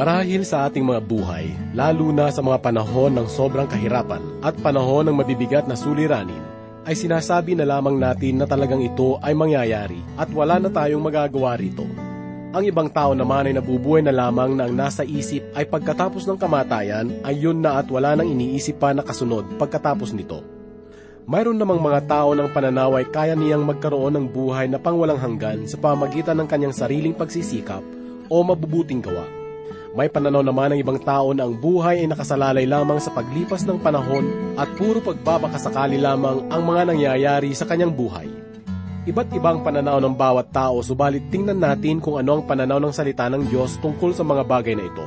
Marahil sa ating mga buhay, lalo na sa mga panahon ng sobrang kahirapan at panahon ng mabibigat na suliranin, ay sinasabi na lamang natin na talagang ito ay mangyayari at wala na tayong magagawa rito. Ang ibang tao naman ay nabubuhay na lamang na ang nasa isip ay pagkatapos ng kamatayan ay yun na at wala nang iniisip pa na kasunod pagkatapos nito. Mayroon namang mga tao ng pananaw ay kaya niyang magkaroon ng buhay na pangwalang hanggan sa pamagitan ng kanyang sariling pagsisikap o mabubuting gawa. May pananaw naman ng ibang tao na ang buhay ay nakasalalay lamang sa paglipas ng panahon at puro pagbabakasakali lamang ang mga nangyayari sa kanyang buhay. Iba't ibang pananaw ng bawat tao subalit tingnan natin kung ano ang pananaw ng salita ng Diyos tungkol sa mga bagay na ito.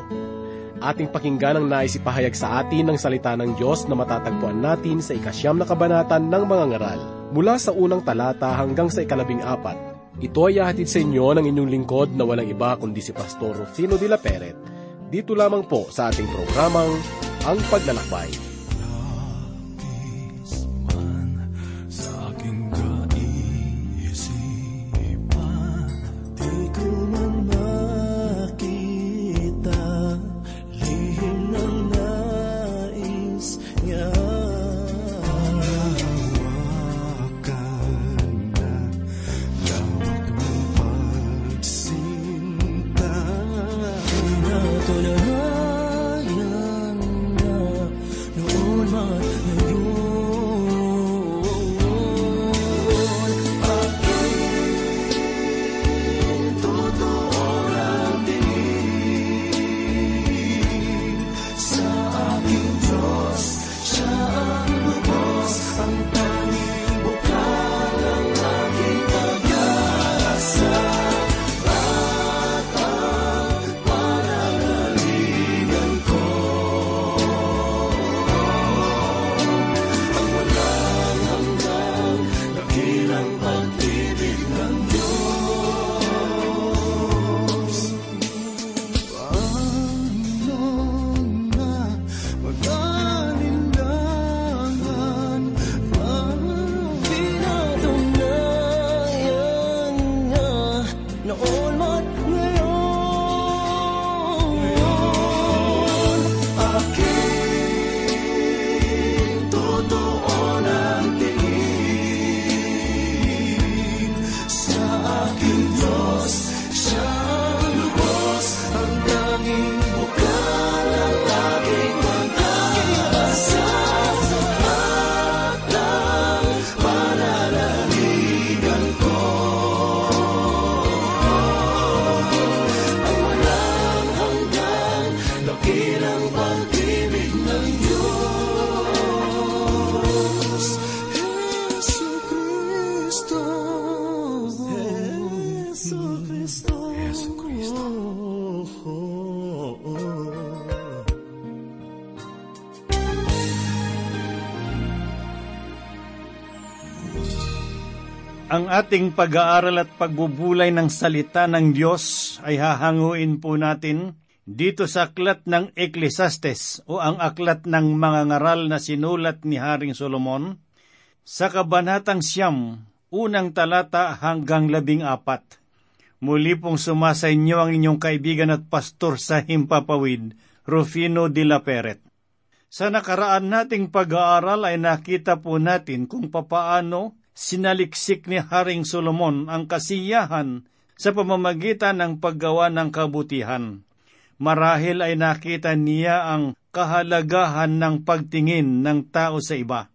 Ating pakinggan ang naisipahayag sa atin ng salita ng Diyos na matatagpuan natin sa ikasyam na kabanatan ng mga ngaral, mula sa unang talata hanggang sa ikalabing apat. Ito ay ahatid sa inyo ng inyong lingkod na walang iba kundi si Pastor Rufino de la Peret, dito lamang po sa ating programang Ang Paglalakbay. Ating pag-aaral at pagbubulay ng salita ng Diyos ay hahanguin po natin dito sa aklat ng Ecclesiastes o ang aklat ng mga ngaral na sinulat ni Haring Solomon sa kabanatang siyam, unang talata hanggang labing apat. Muli pong sumasa inyo ang inyong kaibigan at pastor sa Himpapawid, Rufino de la Peret. Sa nakaraan nating pag-aaral ay nakita po natin kung papaano sinaliksik ni Haring Solomon ang kasiyahan sa pamamagitan ng paggawa ng kabutihan. Marahil ay nakita niya ang kahalagahan ng pagtingin ng tao sa iba.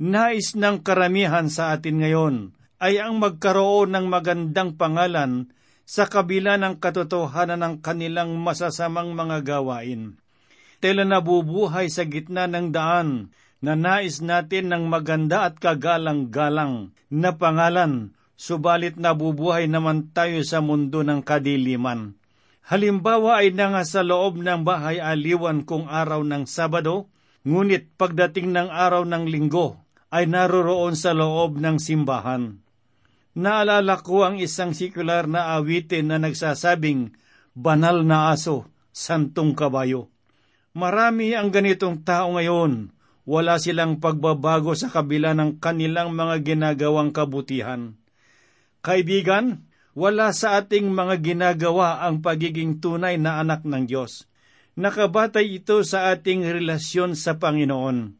Nais ng karamihan sa atin ngayon ay ang magkaroon ng magandang pangalan sa kabila ng katotohanan ng kanilang masasamang mga gawain. Tela nabubuhay sa gitna ng daan na nais natin ng maganda at kagalang-galang na pangalan, subalit nabubuhay naman tayo sa mundo ng kadiliman. Halimbawa ay nanga sa loob ng bahay aliwan kung araw ng Sabado, ngunit pagdating ng araw ng Linggo ay naroroon sa loob ng simbahan. Naalala ko ang isang sikular na awitin na nagsasabing, Banal na aso, santong kabayo. Marami ang ganitong tao ngayon, wala silang pagbabago sa kabila ng kanilang mga ginagawang kabutihan. Kaibigan, wala sa ating mga ginagawa ang pagiging tunay na anak ng Diyos. Nakabatay ito sa ating relasyon sa Panginoon.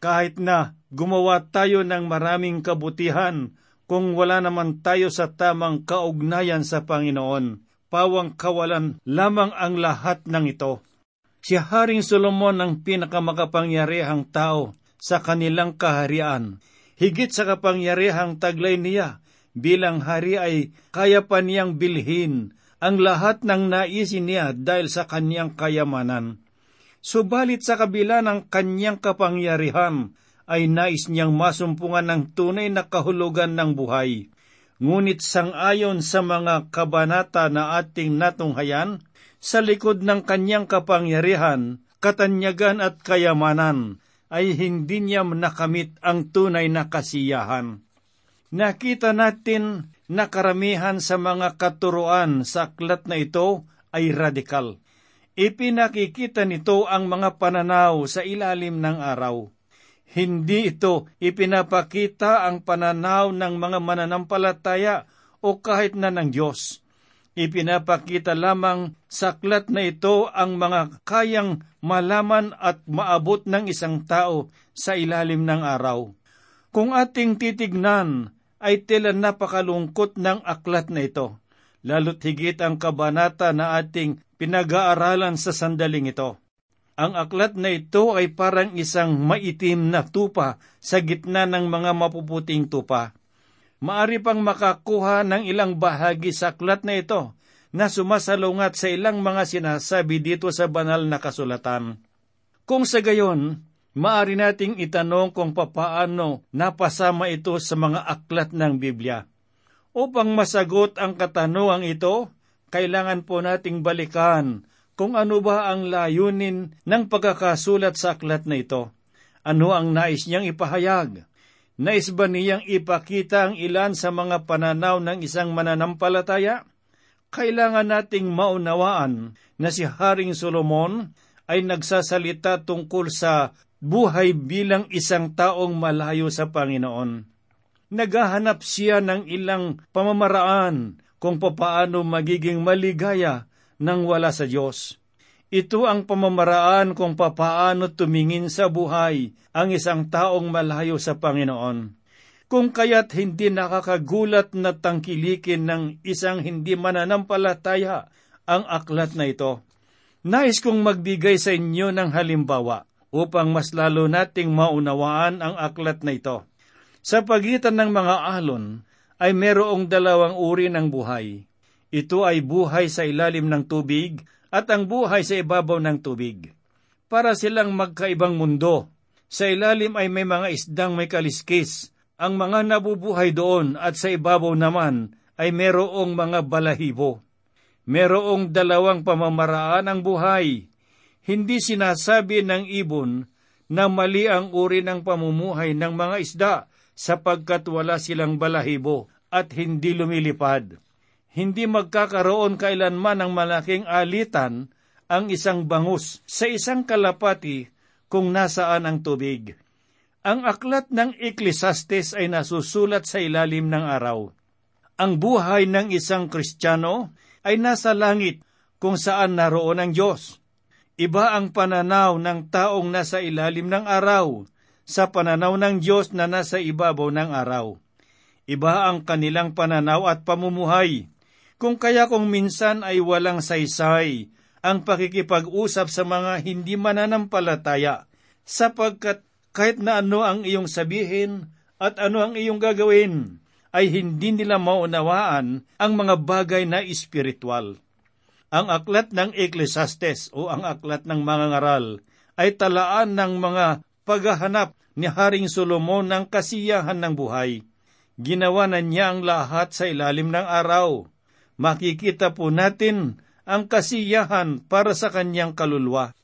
Kahit na gumawa tayo ng maraming kabutihan, kung wala naman tayo sa tamang kaugnayan sa Panginoon, pawang kawalan lamang ang lahat ng ito. Si Haring Solomon ang pinakamakapangyarihang tao sa kanilang kaharian. Higit sa kapangyarihang taglay niya, bilang hari ay kaya pa niyang bilhin ang lahat ng naisin niya dahil sa kanyang kayamanan. Subalit sa kabila ng kanyang kapangyarihan, ay nais niyang masumpungan ng tunay na kahulugan ng buhay. Ngunit sangayon sa mga kabanata na ating natunghayan, sa likod ng kanyang kapangyarihan, katanyagan at kayamanan, ay hindi niya nakamit ang tunay na kasiyahan. Nakita natin na karamihan sa mga katuruan sa aklat na ito ay radikal. Ipinakikita nito ang mga pananaw sa ilalim ng araw. Hindi ito ipinapakita ang pananaw ng mga mananampalataya o kahit na ng Diyos. Ipinapakita lamang sa aklat na ito ang mga kayang malaman at maabot ng isang tao sa ilalim ng araw. Kung ating titignan, ay tila napakalungkot ng aklat na ito, lalo't higit ang kabanata na ating pinag-aaralan sa sandaling ito. Ang aklat na ito ay parang isang maitim na tupa sa gitna ng mga mapuputing tupa. Maari pang makakuha ng ilang bahagi sa aklat na ito na sumasalungat sa ilang mga sinasabi dito sa banal na kasulatan. Kung sa gayon, maari nating itanong kung papaano napasama ito sa mga aklat ng Biblia. Upang masagot ang katanungang ito, kailangan po nating balikan kung ano ba ang layunin ng pagkakasulat sa aklat na ito. Ano ang nais niyang ipahayag? Nais ba niyang ipakita ang ilan sa mga pananaw ng isang mananampalataya? Kailangan nating maunawaan na si Haring Solomon ay nagsasalita tungkol sa buhay bilang isang taong malayo sa Panginoon. Naghahanap siya ng ilang pamamaraan kung papaano magiging maligaya nang wala sa Diyos. Ito ang pamamaraan kung papaano tumingin sa buhay ang isang taong malayo sa Panginoon. Kung kaya't hindi nakakagulat na tangkilikin ng isang hindi mananampalataya ang aklat na ito. Nais kong magbigay sa inyo ng halimbawa upang mas lalo nating maunawaan ang aklat na ito. Sa pagitan ng mga alon ay merong dalawang uri ng buhay ito ay buhay sa ilalim ng tubig at ang buhay sa ibabaw ng tubig. Para silang magkaibang mundo. Sa ilalim ay may mga isdang may kaliskis. Ang mga nabubuhay doon at sa ibabaw naman ay merong mga balahibo. Merong dalawang pamamaraan ang buhay. Hindi sinasabi ng ibon na mali ang uri ng pamumuhay ng mga isda sapagkat wala silang balahibo at hindi lumilipad hindi magkakaroon kailanman ng malaking alitan ang isang bangus sa isang kalapati kung nasaan ang tubig. Ang aklat ng Ecclesiastes ay nasusulat sa ilalim ng araw. Ang buhay ng isang Kristiyano ay nasa langit kung saan naroon ang Diyos. Iba ang pananaw ng taong nasa ilalim ng araw sa pananaw ng Diyos na nasa ibabaw ng araw. Iba ang kanilang pananaw at pamumuhay kung kaya kung minsan ay walang saysay ang pakikipag-usap sa mga hindi mananampalataya, sapagkat kahit na ano ang iyong sabihin at ano ang iyong gagawin, ay hindi nila maunawaan ang mga bagay na espiritual. Ang aklat ng Ecclesiastes o ang aklat ng mga ngaral ay talaan ng mga paghahanap ni Haring Solomon ng kasiyahan ng buhay. Ginawa na niya ang lahat sa ilalim ng araw makikita po natin ang kasiyahan para sa kanyang kaluluwa.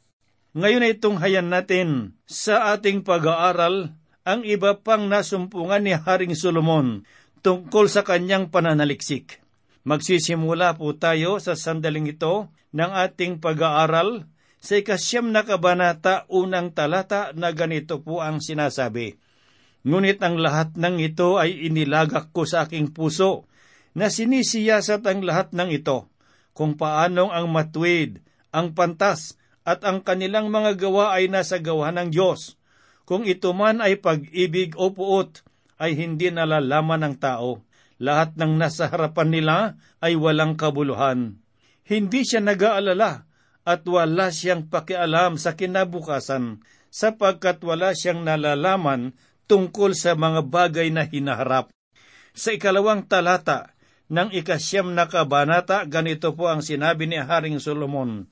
Ngayon ay tunghayan natin sa ating pag-aaral ang iba pang nasumpungan ni Haring Solomon tungkol sa kanyang pananaliksik. Magsisimula po tayo sa sandaling ito ng ating pag-aaral sa ikasyam na kabanata unang talata na ganito po ang sinasabi. Ngunit ang lahat ng ito ay inilagak ko sa aking puso na sinisiyasat ang lahat ng ito, kung paanong ang matwid, ang pantas, at ang kanilang mga gawa ay nasa gawa ng Diyos. Kung ito man ay pag-ibig o puot, ay hindi nalalaman ng tao. Lahat ng nasa harapan nila ay walang kabuluhan. Hindi siya nag-aalala at wala siyang pakialam sa kinabukasan sapagkat wala siyang nalalaman tungkol sa mga bagay na hinaharap. Sa ikalawang talata ng ikasyam na kabanata, ganito po ang sinabi ni Haring Solomon,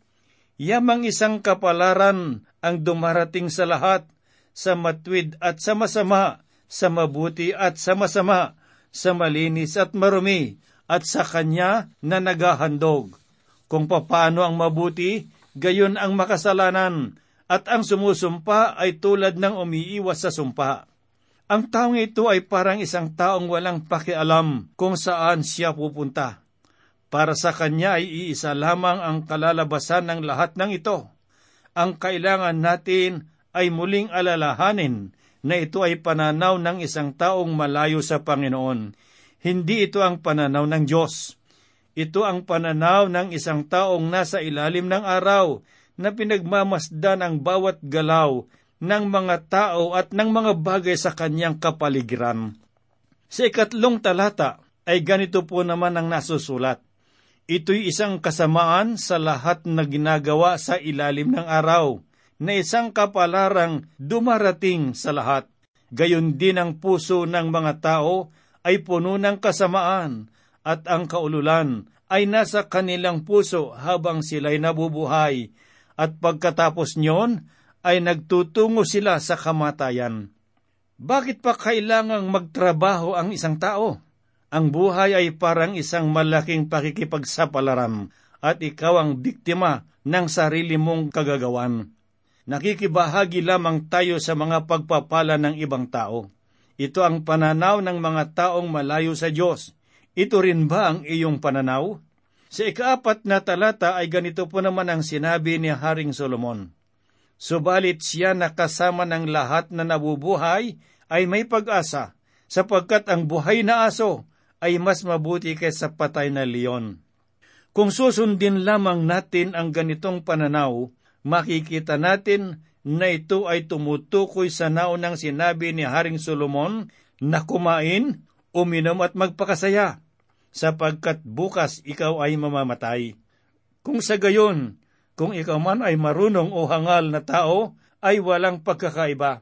Yamang isang kapalaran ang dumarating sa lahat, sa matwid at sa masama, sa mabuti at sa masama, sa malinis at marumi, at sa kanya na naghahandog. Kung papaano ang mabuti, gayon ang makasalanan, at ang sumusumpa ay tulad ng umiiwas sa sumpa. Ang taong ito ay parang isang taong walang pakialam kung saan siya pupunta. Para sa kanya ay iisa lamang ang kalalabasan ng lahat ng ito. Ang kailangan natin ay muling alalahanin na ito ay pananaw ng isang taong malayo sa Panginoon. Hindi ito ang pananaw ng Diyos. Ito ang pananaw ng isang taong nasa ilalim ng araw na pinagmamasdan ang bawat galaw ng mga tao at ng mga bagay sa kanyang kapaligiran. Sa ikatlong talata ay ganito po naman ang nasusulat. Ito'y isang kasamaan sa lahat na ginagawa sa ilalim ng araw, na isang kapalarang dumarating sa lahat. Gayon din ang puso ng mga tao ay puno ng kasamaan, at ang kaululan ay nasa kanilang puso habang sila'y nabubuhay, at pagkatapos niyon ay nagtutungo sila sa kamatayan. Bakit pa kailangang magtrabaho ang isang tao? Ang buhay ay parang isang malaking pakikipagsapalaran at ikaw ang biktima ng sarili mong kagagawan. Nakikibahagi lamang tayo sa mga pagpapala ng ibang tao. Ito ang pananaw ng mga taong malayo sa Diyos. Ito rin ba ang iyong pananaw? Sa ikaapat na talata ay ganito po naman ang sinabi ni Haring Solomon. Subalit siya na kasama ng lahat na nabubuhay ay may pag-asa, sapagkat ang buhay na aso ay mas mabuti kaysa patay na leon. Kung susundin lamang natin ang ganitong pananaw, makikita natin na ito ay tumutukoy sa naunang sinabi ni Haring Solomon na kumain, uminom at magpakasaya, sapagkat bukas ikaw ay mamamatay. Kung sa gayon, kung ikaw man ay marunong o hangal na tao, ay walang pagkakaiba.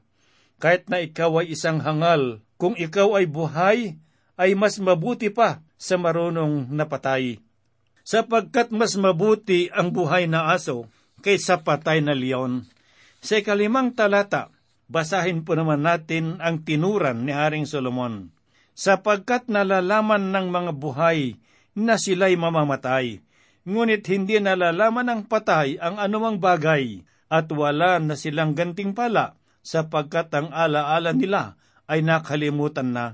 Kahit na ikaw ay isang hangal, kung ikaw ay buhay, ay mas mabuti pa sa marunong napatay. Sapagkat mas mabuti ang buhay na aso kaysa patay na leon. Sa ikalimang talata, basahin po naman natin ang tinuran ni Haring Solomon. Sapagkat nalalaman ng mga buhay na sila'y mamamatay, ngunit hindi nalalaman ng patay ang anumang bagay, at wala na silang gantingpala, sapagkat ang alaala nila ay nakalimutan na.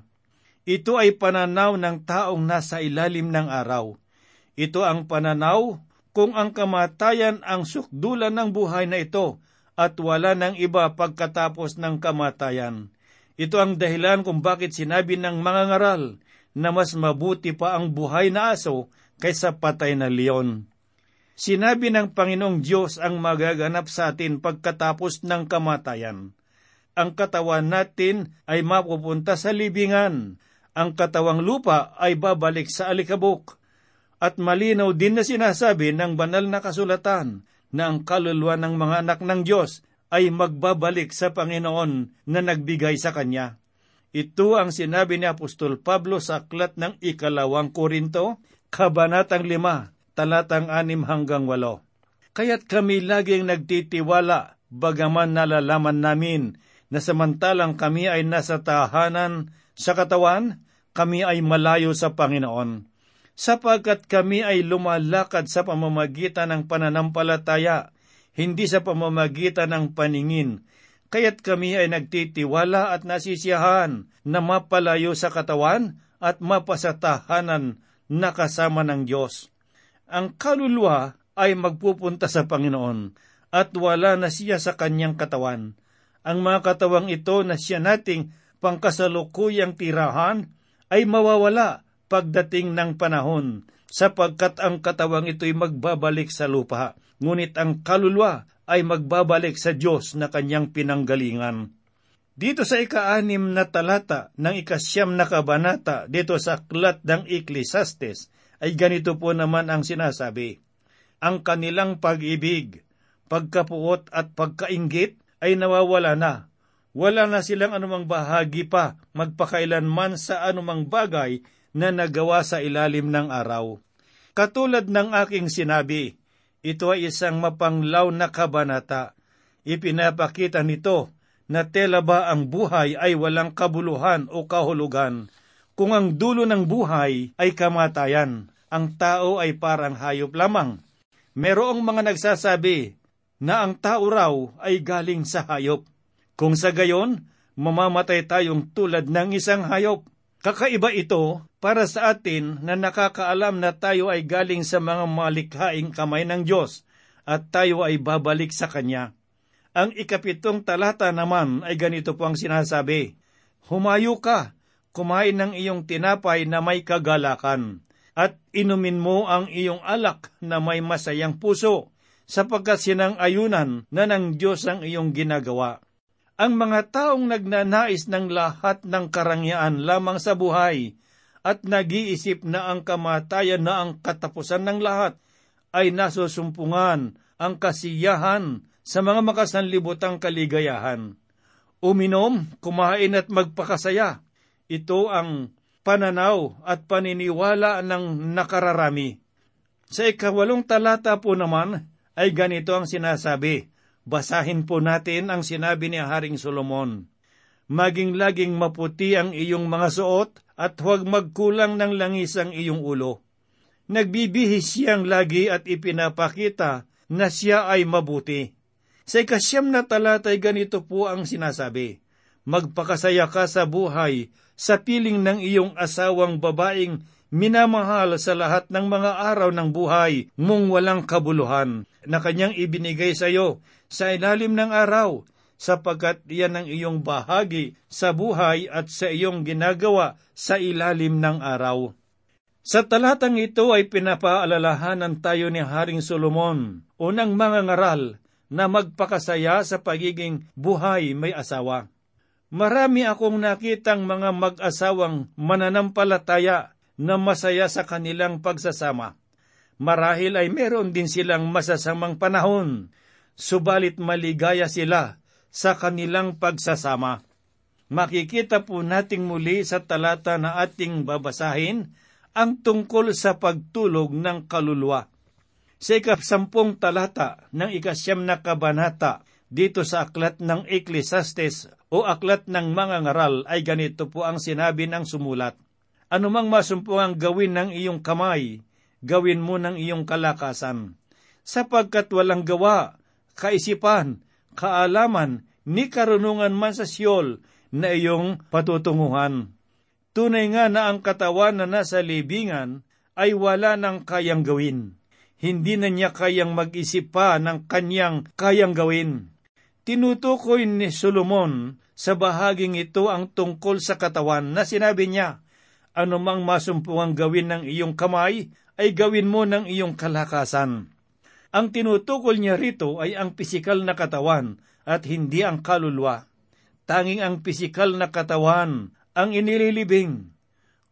Ito ay pananaw ng taong nasa ilalim ng araw. Ito ang pananaw kung ang kamatayan ang sukdulan ng buhay na ito at wala ng iba pagkatapos ng kamatayan. Ito ang dahilan kung bakit sinabi ng mga ngaral na mas mabuti pa ang buhay na aso kaysa patay na leon. Sinabi ng Panginoong Diyos ang magaganap sa atin pagkatapos ng kamatayan. Ang katawan natin ay mapupunta sa libingan. Ang katawang lupa ay babalik sa alikabok. At malinaw din na sinasabi ng banal na kasulatan na ang kaluluwa ng mga anak ng Diyos ay magbabalik sa Panginoon na nagbigay sa Kanya. Ito ang sinabi ni Apostol Pablo sa aklat ng ikalawang Korinto, Kabanatang 5, talatang 6 hanggang 8. Kaya't kami laging nagtitiwala, bagaman nalalaman namin na samantalang kami ay nasa tahanan sa katawan, kami ay malayo sa Panginoon. Sapagkat kami ay lumalakad sa pamamagitan ng pananampalataya, hindi sa pamamagitan ng paningin, kaya't kami ay nagtitiwala at nasisiyahan na mapalayo sa katawan at mapasatahanan na kasama ng Diyos. Ang kaluluwa ay magpupunta sa Panginoon at wala na siya sa kanyang katawan. Ang mga katawang ito na siya nating pangkasalukuyang tirahan ay mawawala pagdating ng panahon sapagkat ang katawang ito'y magbabalik sa lupa. Ngunit ang kaluluwa ay magbabalik sa Diyos na kanyang pinanggalingan. Dito sa ikaanim na talata ng ikasyam na kabanata dito sa aklat ng Ecclesiastes ay ganito po naman ang sinasabi. Ang kanilang pag-ibig, pagkapuot at pagkaingit ay nawawala na. Wala na silang anumang bahagi pa magpakailanman sa anumang bagay na nagawa sa ilalim ng araw. Katulad ng aking sinabi, ito ay isang mapanglaw na kabanata. Ipinapakita nito na tela ba ang buhay ay walang kabuluhan o kahulugan. Kung ang dulo ng buhay ay kamatayan, ang tao ay parang hayop lamang. Merong mga nagsasabi na ang tao raw ay galing sa hayop. Kung sa gayon, mamamatay tayong tulad ng isang hayop. Kakaiba ito para sa atin na nakakaalam na tayo ay galing sa mga malikhaing kamay ng Diyos at tayo ay babalik sa Kanya. Ang ikapitong talata naman ay ganito po ang sinasabi, Humayo ka, kumain ng iyong tinapay na may kagalakan, at inumin mo ang iyong alak na may masayang puso, sapagkat sinang ayunan na ng Diyos ang iyong ginagawa. Ang mga taong nagnanais ng lahat ng karangyaan lamang sa buhay at nag-iisip na ang kamatayan na ang katapusan ng lahat ay nasusumpungan ang kasiyahan sa mga makasanlibutang kaligayahan. Uminom, kumain at magpakasaya. Ito ang pananaw at paniniwala ng nakararami. Sa ikawalong talata po naman ay ganito ang sinasabi, Basahin po natin ang sinabi ni Haring Solomon. Maging laging maputi ang iyong mga suot at huwag magkulang ng langis ang iyong ulo. Nagbibihis siyang lagi at ipinapakita na siya ay mabuti. Sa ikasyam na talatay ganito po ang sinasabi, Magpakasaya ka sa buhay sa piling ng iyong asawang babaeng minamahal sa lahat ng mga araw ng buhay mong walang kabuluhan na kanyang ibinigay sa iyo sa ilalim ng araw, sapagkat yan ang iyong bahagi sa buhay at sa iyong ginagawa sa ilalim ng araw. Sa talatang ito ay pinapaalalahanan tayo ni Haring Solomon, unang mga ngaral na magpakasaya sa pagiging buhay may asawa. Marami akong nakitang mga mag-asawang mananampalataya na masaya sa kanilang pagsasama. Marahil ay meron din silang masasamang panahon subalit maligaya sila sa kanilang pagsasama. Makikita po nating muli sa talata na ating babasahin ang tungkol sa pagtulog ng kaluluwa. Sa ikasampung talata ng ikasyam na kabanata dito sa aklat ng Ecclesiastes o aklat ng mga ngaral ay ganito po ang sinabi ng sumulat. Anumang masumpungang gawin ng iyong kamay, gawin mo ng iyong kalakasan. Sapagkat walang gawa kaisipan, kaalaman, ni karunungan man sa siyol na iyong patutunguhan. Tunay nga na ang katawan na nasa libingan ay wala ng kayang gawin. Hindi na niya kayang mag-isip pa ng kanyang kayang gawin. Tinutukoy ni Solomon sa bahaging ito ang tungkol sa katawan na sinabi niya, anumang masumpungang gawin ng iyong kamay ay gawin mo ng iyong kalakasan. Ang tinutukol niya rito ay ang pisikal na katawan at hindi ang kaluluwa. Tanging ang pisikal na katawan ang inililibing.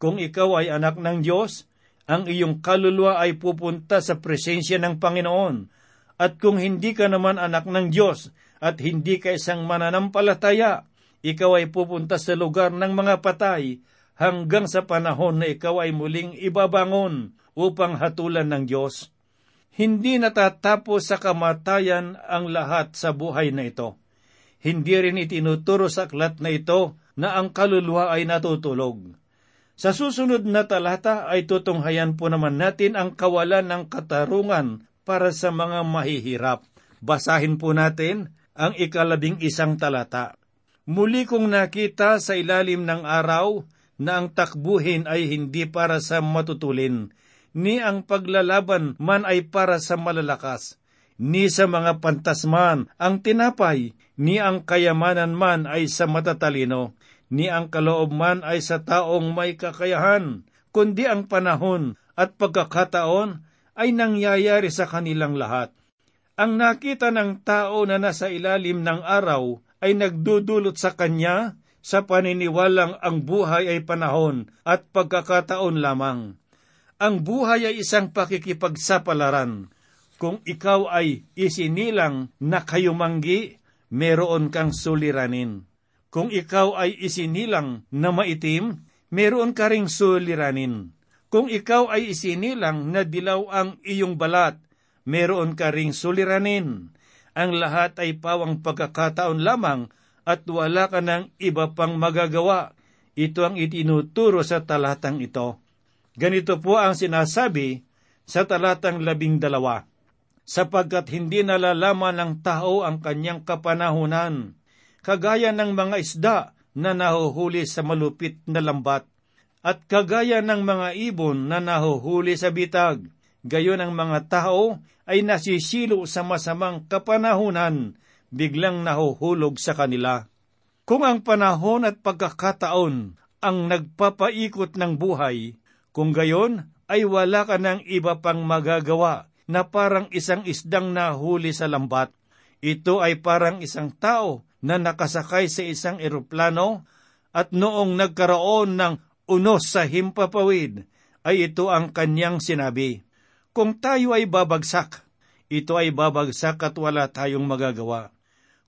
Kung ikaw ay anak ng Diyos, ang iyong kaluluwa ay pupunta sa presensya ng Panginoon. At kung hindi ka naman anak ng Diyos at hindi ka isang mananampalataya, ikaw ay pupunta sa lugar ng mga patay hanggang sa panahon na ikaw ay muling ibabangon upang hatulan ng Diyos. Hindi natatapos sa kamatayan ang lahat sa buhay na ito. Hindi rin itinuturo sa aklat na ito na ang kaluluwa ay natutulog. Sa susunod na talata ay tutunghayan po naman natin ang kawalan ng katarungan para sa mga mahihirap. Basahin po natin ang ikalabing isang talata. Muli kong nakita sa ilalim ng araw na ang takbuhin ay hindi para sa matutulin, ni ang paglalaban man ay para sa malalakas, ni sa mga pantasman ang tinapay, ni ang kayamanan man ay sa matatalino, ni ang kaloob man ay sa taong may kakayahan, kundi ang panahon at pagkakataon ay nangyayari sa kanilang lahat. Ang nakita ng tao na nasa ilalim ng araw ay nagdudulot sa kanya sa paniniwalang ang buhay ay panahon at pagkakataon lamang. Ang buhay ay isang pakikipagsapalaran. Kung ikaw ay isinilang na kayumanggi, meron kang suliranin. Kung ikaw ay isinilang na maitim, meron ka ring suliranin. Kung ikaw ay isinilang na dilaw ang iyong balat, meron ka ring suliranin. Ang lahat ay pawang pagkakataon lamang at wala ka ng iba pang magagawa. Ito ang itinuturo sa talatang ito. Ganito po ang sinasabi sa talatang labing dalawa. Sapagkat hindi nalalaman ng tao ang kanyang kapanahunan, kagaya ng mga isda na nahuhuli sa malupit na lambat, at kagaya ng mga ibon na nahuhuli sa bitag, gayon ang mga tao ay nasisilo sa masamang kapanahunan, biglang nahuhulog sa kanila. Kung ang panahon at pagkakataon ang nagpapaikot ng buhay, kung gayon ay wala ka ng iba pang magagawa na parang isang isdang nahuli sa lambat. Ito ay parang isang tao na nakasakay sa isang eroplano at noong nagkaroon ng unos sa himpapawid, ay ito ang kanyang sinabi. Kung tayo ay babagsak, ito ay babagsak at wala tayong magagawa.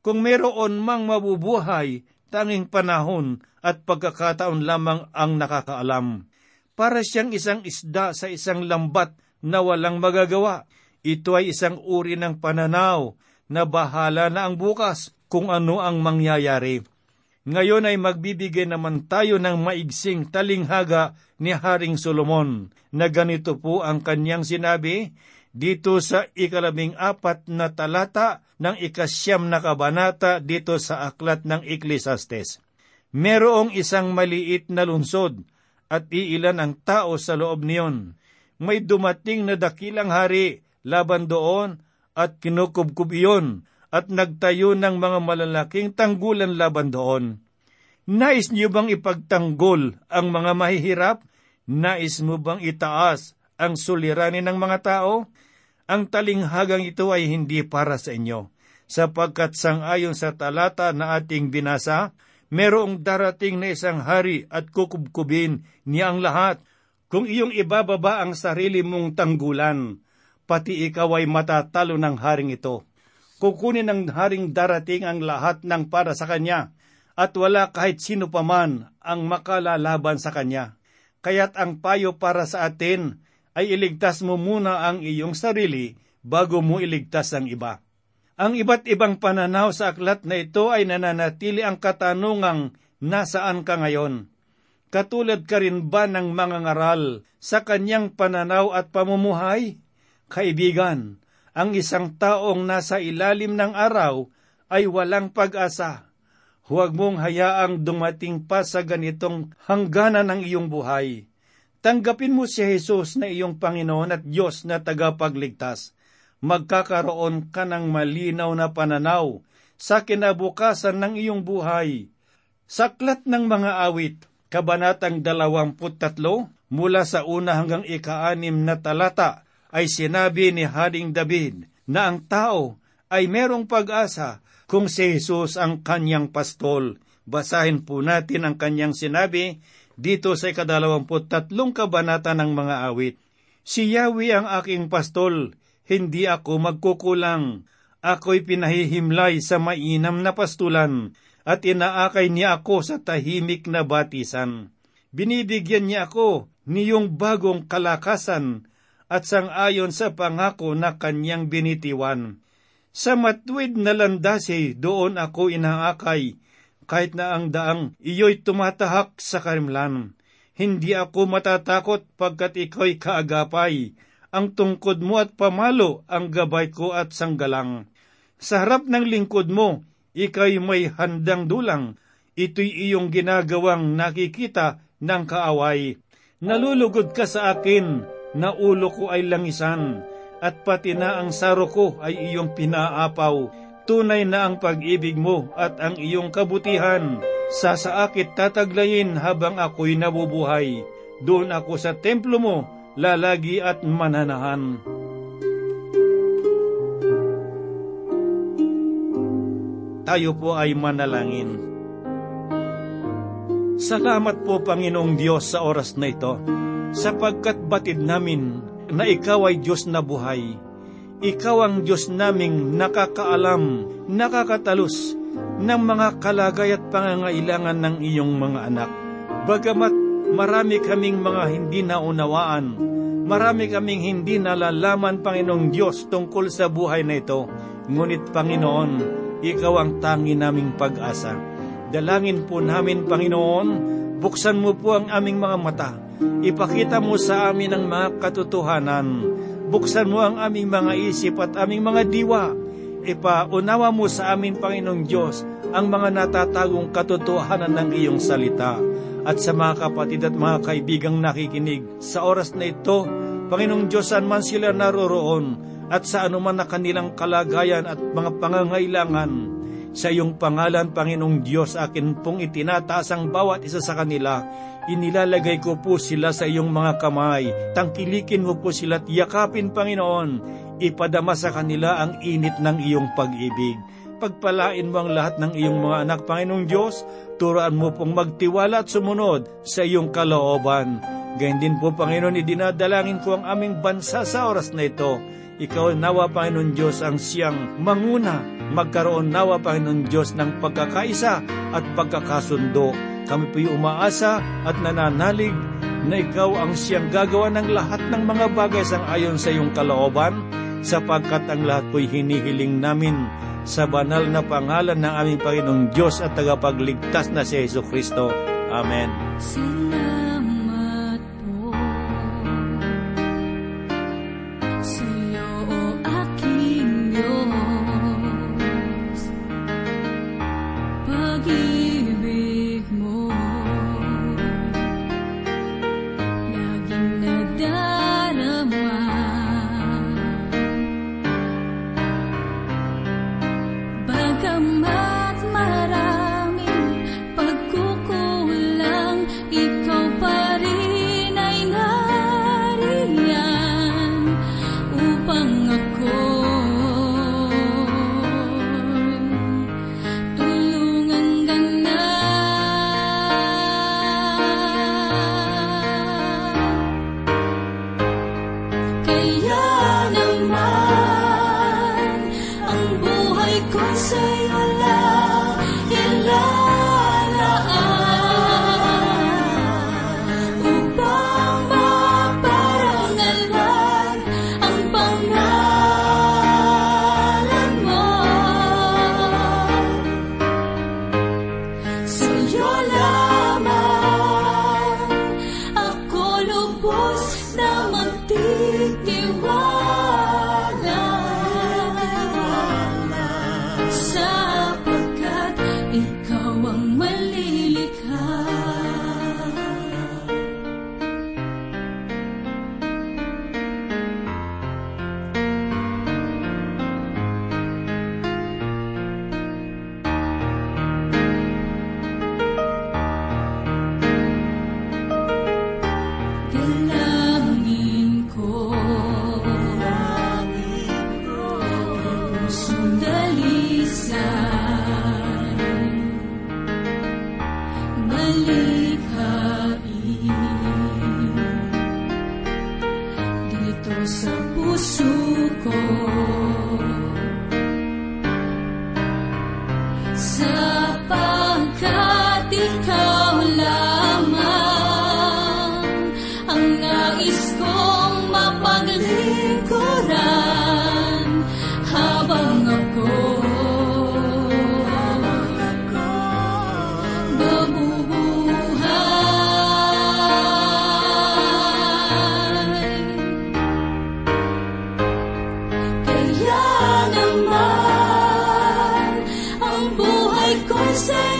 Kung meron mang mabubuhay, tanging panahon at pagkakataon lamang ang nakakaalam. Para siyang isang isda sa isang lambat na walang magagawa. Ito ay isang uri ng pananaw na bahala na ang bukas kung ano ang mangyayari. Ngayon ay magbibigay naman tayo ng maigsing talinghaga ni Haring Solomon na ganito po ang kanyang sinabi dito sa ikalabing apat na talata ng ikasyam na kabanata dito sa aklat ng Ecclesiastes. Merong isang maliit na lunsod at iilan ang tao sa loob niyon. May dumating na dakilang hari laban doon at kinukubkub iyon at nagtayo ng mga malalaking tanggulan laban doon. Nais niyo bang ipagtanggol ang mga mahihirap? Nais mo bang itaas ang suliranin ng mga tao? Ang talinghagang ito ay hindi para sa inyo, sapagkat sangayon sa talata na ating binasa, merong darating na isang hari at kukubkubin niya ang lahat. Kung iyong ibababa ang sarili mong tanggulan, pati ikaw ay matatalo ng haring ito. Kukunin ng haring darating ang lahat ng para sa kanya, at wala kahit sino paman ang makalalaban sa kanya. Kaya't ang payo para sa atin ay iligtas mo muna ang iyong sarili bago mo iligtas ang iba. Ang iba't ibang pananaw sa aklat na ito ay nananatili ang katanungang nasaan ka ngayon. Katulad ka rin ba ng mga ngaral sa kanyang pananaw at pamumuhay? Kaibigan, ang isang taong nasa ilalim ng araw ay walang pag-asa. Huwag mong hayaang dumating pa sa ganitong hangganan ng iyong buhay. Tanggapin mo si Jesus na iyong Panginoon at Diyos na tagapagligtas. Magkakaroon ka ng malinaw na pananaw sa kinabukasan ng iyong buhay. Saklat ng mga awit, Kabanatang 23, mula sa una hanggang ikaanim na talata, ay sinabi ni Haring David na ang tao ay merong pag-asa kung si Jesus ang kanyang pastol. Basahin po natin ang kanyang sinabi dito sa ikadalawamput tatlong kabanata ng mga awit. Si Yahweh ang aking pastol, hindi ako magkukulang. Ako'y pinahihimlay sa mainam na pastulan, at inaakay niya ako sa tahimik na batisan. Binibigyan niya ako niyong bagong kalakasan at sangayon sa pangako na kanyang binitiwan. Sa matwid na landasi doon ako inaakay, kahit na ang daang iyo'y tumatahak sa karimlan. Hindi ako matatakot pagkat ikaw'y kaagapay. Ang tungkod mo at pamalo ang gabay ko at sanggalang. Sa harap ng lingkod mo, ikaw'y may handang dulang. Ito'y iyong ginagawang nakikita ng kaaway. Nalulugod ka sa akin, na ulo ko ay langisan, at pati na ang saro ko ay iyong pinaapaw tunay na ang pag-ibig mo at ang iyong kabutihan. Sa saakit tataglayin habang ako'y nabubuhay. Doon ako sa templo mo, lalagi at mananahan. tayo po ay manalangin. Salamat po Panginoong Diyos sa oras na ito, sapagkat batid namin na Ikaw ay Diyos na buhay. Ikaw ang Diyos naming nakakaalam, nakakatalus ng mga kalagay at pangangailangan ng iyong mga anak. Bagamat marami kaming mga hindi naunawaan, marami kaming hindi nalalaman, Panginoong Diyos, tungkol sa buhay na ito, ngunit Panginoon, Ikaw ang tangi naming pag-asa. Dalangin po namin, Panginoon, buksan mo po ang aming mga mata. Ipakita mo sa amin ang mga katotohanan. Buksan mo ang aming mga isip at aming mga diwa. Ipaunawa mo sa amin, Panginoong Diyos, ang mga natatagong katotohanan ng iyong salita. At sa mga kapatid at mga kaibigang nakikinig, sa oras na ito, Panginoong Diyos, saan man sila naroroon, at sa anuman na kanilang kalagayan at mga pangangailangan, sa iyong pangalan, Panginoong Diyos, akin pong itinataas ang bawat isa sa kanila. Inilalagay ko po sila sa iyong mga kamay. Tangkilikin mo po sila at yakapin, Panginoon. Ipadama sa kanila ang init ng iyong pag-ibig. Pagpalain mo ang lahat ng iyong mga anak, Panginoong Diyos. Turuan mo pong magtiwala at sumunod sa iyong kalooban. Gayun din po, Panginoon, idinadalangin ko ang aming bansa sa oras na ito. Ikaw nawa, Panginoon Diyos, ang siyang manguna. Magkaroon nawa, Panginoon Diyos, ng pagkakaisa at pagkakasundo. Kami po'y umaasa at nananalig na ikaw ang siyang gagawa ng lahat ng mga bagay sang ayon sa iyong kalooban, sapagkat ang lahat po'y hinihiling namin sa banal na pangalan ng aming Panginoong Diyos at tagapagligtas na si Yesu Kristo. Amen. Salamat buhay ko